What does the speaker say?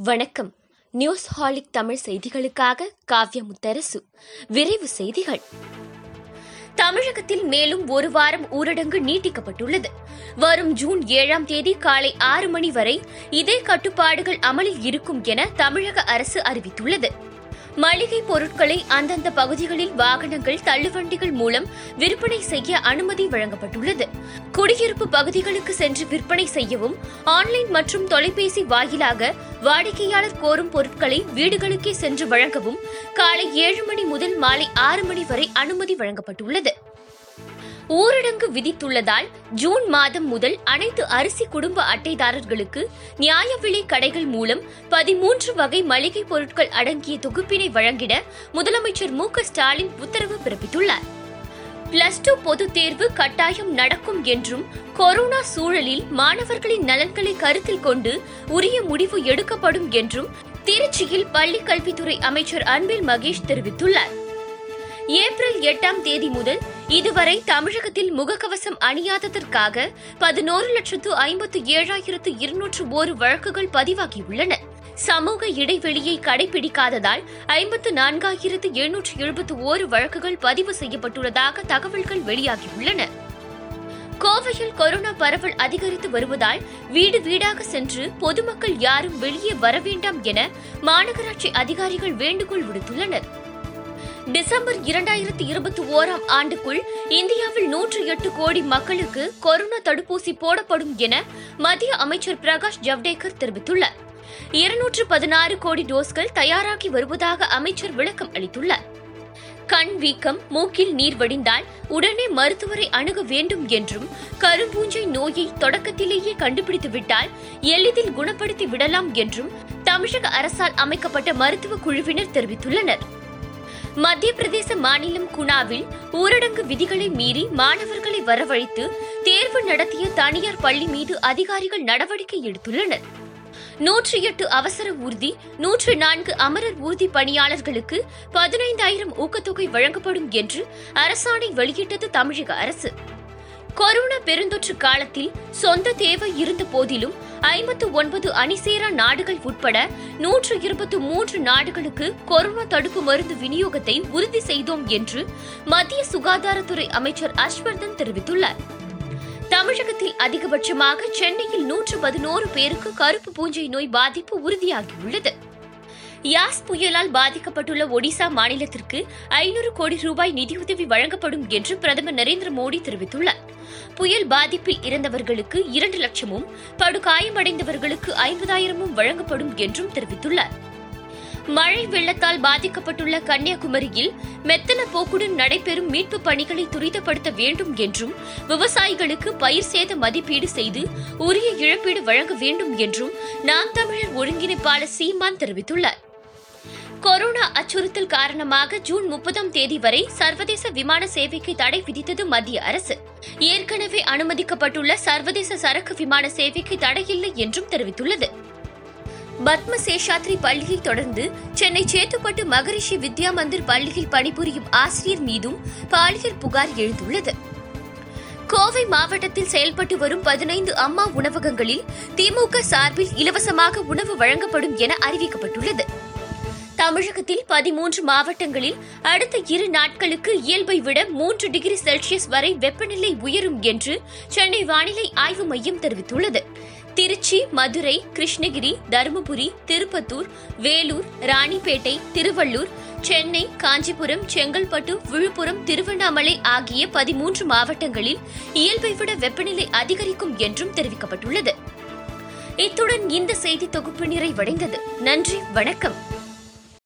வணக்கம். நியூஸ் ஹாலிக் தமிழ் செய்திகளுக்காக காவ்ய முத்தரசு விரைவு செய்திகள். தமிழகத்தில் மேலும் ஒரு வாரம் ஊரடங்கு நீட்டிக்கப்பட்டுள்ளது. வரும் ஜூன் ஏழாம் தேதி காலை ஆறு மணி வரை இதே கட்டுப்பாடுகள் அமலில் இருக்கும் என தமிழக அரசு அறிவித்துள்ளது. மளிகை பொருட்களை அந்தந்த பகுதிகளில் வாகனங்கள் தள்ளுவண்டிகள் மூலம் விற்பனை செய்ய அனுமதி வழங்கப்பட்டுள்ளது. குடியிருப்பு பகுதிகளுக்கு சென்று விற்பனை செய்யவும் ஆன்லைன் மற்றும் தொலைபேசி வாயிலாக வாடிக்கையாளர் கோரும் பொருட்களை வீடுகளுக்கே சென்று வழங்கவும் காலை ஏழு மணி முதல் மாலை ஆறு மணி வரை அனுமதி வழங்கப்பட்டுள்ளது. ஊரடங்கு விதித்துள்ளதால் ஜூன் மாதம் முதல் அனைத்து அரிசி குடும்ப அட்டைதாரர்களுக்கு நியாய விலை கடைகள் மூலம் பதிமூன்று வகை மளிகை பொருட்கள் அடங்கிய தொகுப்பினை வழங்கிட முதலமைச்சர் மு க ஸ்டாலின் உத்தரவு பிறப்பித்துள்ளார். பிளஸ் டூ பொதுத் தேர்வு கட்டாயம் நடக்கும் என்றும் கொரோனா சூழலில் மாணவர்களின் நலன்களை கருத்தில் கொண்டு உரிய முடிவு எடுக்கப்படும் என்றும் திருச்சியில் பள்ளிக் கல்வித்துறை அமைச்சர் அன்பில் மகேஷ் தெரிவித்துள்ளார். ஏப்ரல் எட்டாம் தேதி முதல் இதுவரை தமிழகத்தில் முகக்கவசம் அணியாததற்காக பதினோரு லட்சத்து ஐம்பத்து ஏழாயிரத்து இருநூற்று ஒரு வழக்குகள் பதிவாகியுள்ளன. சமூக இடைவெளியை கடைபிடிக்காததால் ஐம்பத்து நான்காயிரத்து எழுநூற்று எழுபத்து ஓரு வழக்குகள் பதிவு செய்யப்பட்டுள்ளதாக தகவல்கள் வெளியாகியுள்ளன. கோவையில் கொரோனா பரவல் அதிகரித்து வருவதால் வீடு வீடாக சென்று பொதுமக்கள் யாரும் வெளியே வர வேண்டாம் என மாநகராட்சி அதிகாரிகள் வேண்டுகோள் விடுத்துள்ளனர். டிசம்பர் இரண்டாயிரத்தி இருபத்தி ஓராம் ஆண்டுக்குள் இந்தியாவில் நூற்று எட்டு கோடி மக்களுக்கு கொரோனா தடுப்பூசி போடப்படும் என மத்திய அமைச்சர் பிரகாஷ் ஜவ்டேகர் தெரிவித்துள்ளார். இருநூற்று பதினாறு கோடி டோஸ்கள் தயாராகி வருவதாக அமைச்சர் விளக்கம் அளித்துள்ளார். கண் வீக்கம் மூக்கில் நீர் வடிந்தால் உடனே மருத்துவரை அணுக வேண்டும் என்றும் கரும்பூஞ்சை நோயை தொடக்கத்திலேயே கண்டுபிடித்துவிட்டால் எளிதில் குணப்படுத்தி விடலாம் என்றும் தமிழக அரசால் அமைக்கப்பட்ட மருத்துவ குழுவினர் தெரிவித்துள்ளனர். மத்திய பிரதேச மாநிலம் குணாவில் ஊரடங்கு விதிகளை மீறி மாணவர்களை வரவழைத்து தேர்வு நடத்திய தனியார் பள்ளி மீது அதிகாரிகள் நடவடிக்கை எடுத்துள்ளனர். நூற்றி எட்டு அவசர ஊர்தி நூற்று நான்கு அமரர் ஊர்தி பணியாளர்களுக்கு பதினைந்தாயிரம் ஊக்கத்தொகை வழங்கப்படும் என்று அரசாணை வெளியிட்டது தமிழக அரசு. கொரோனா பெருந்தொற்று காலத்தில் சொந்த தேவை இருந்த போதிலும் ஐம்பத்து ஒன்பது அணிசேரா நாடுகள் உட்பட நூற்று இருபத்து மூன்று நாடுகளுக்கு கொரோனா தடுப்பு மருந்து விநியோகத்தை உறுதி செய்தோம் என்று மத்திய சுகாதாரத்துறை அமைச்சர் ஹர்ஷ்வர்தன் தெரிவித்துள்ளார். தமிழகத்தில் அதிகபட்சமாக சென்னையில் நூற்று பதினோரு பேருக்கு கருப்பு பூஞ்சை நோய் பாதிப்பு உறுதியாகியுள்ளது. யாஸ் புயலால் பாதிக்கப்பட்டுள்ள ஒடிசா மாநிலத்திற்கு ஐநூறு கோடி ரூபாய் நிதியுதவி வழங்கப்படும் என்று பிரதமர் நரேந்திர மோடி தெரிவித்துள்ளார். புயல் பாதிப்பில் இறந்தவர்களுக்கு இரண்டு லட்சமும் படுகாயமடைந்தவர்களுக்கு ஐம்பதாயிரமும் வழங்கப்படும் என்றும் தெரிவித்துள்ளார். மழை வெள்ளத்தால் பாதிக்கப்பட்டுள்ள கன்னியாகுமரியில் மெத்தன போக்குடன் நடைபெறும் மீட்புப் பணிகளை துரிதப்படுத்த வேண்டும் என்றும் விவசாயிகளுக்கு பயிர் சேத மதிப்பீடு செய்து உரிய இழப்பீடு வழங்க வேண்டும் என்றும் நாம் தமிழர் ஒருங்கிணைப்பாளர் சீமான் தெரிவித்துள்ளார். கொரோனா அச்சுறுத்தல் காரணமாக ஜூன் முப்பதாம் தேதி வரை சர்வதேச விமான சேவைக்கு தடை விதித்தது மத்திய அரசு. ஏற்கனவே அனுமதிக்கப்பட்டுள்ள சர்வதேச சரக்கு விமான சேவைக்கு தடையில்லை என்றும் தெரிவித்துள்ளது. பத்ம சேஷாத்ரி பள்ளியை தொடர்ந்து சென்னை சேத்துப்பட்டு மகரிஷி வித்யா மந்திர் பள்ளியில் பணிபுரியும் ஆசிரியர் மீதும் பாலியல் புகார் எழுந்துள்ளது. கோவை மாவட்டத்தில் செயல்பட்டு வரும் பதினைந்து அம்மா உணவகங்களில் திமுக சார்பில் இலவசமாக உணவு வழங்கப்படும் என அறிவிக்கப்பட்டுள்ளது. தமிழகத்தில் பதிமூன்று மாவட்டங்களில் அடுத்த இரு நாட்களுக்கு இயல்பை விட மூன்று டிகிரி செல்சியஸ் வரை வெப்பநிலை உயரும் என்று சென்னை வானிலை ஆய்வு மையம் தெரிவித்துள்ளது. திருச்சி மதுரை கிருஷ்ணகிரி தருமபுரி திருப்பத்தூர் வேலூர் ராணிப்பேட்டை திருவள்ளூர் சென்னை காஞ்சிபுரம் செங்கல்பட்டு விழுப்புரம் திருவண்ணாமலை ஆகிய பதிமூன்று மாவட்டங்களில் இயல்பை விட வெப்பநிலை அதிகரிக்கும் என்றும் தெரிவிக்கப்பட்டுள்ளது. இத்துடன் இந்த செய்தி தொகுப்பு நிறைவடைந்தது. நன்றி வணக்கம்.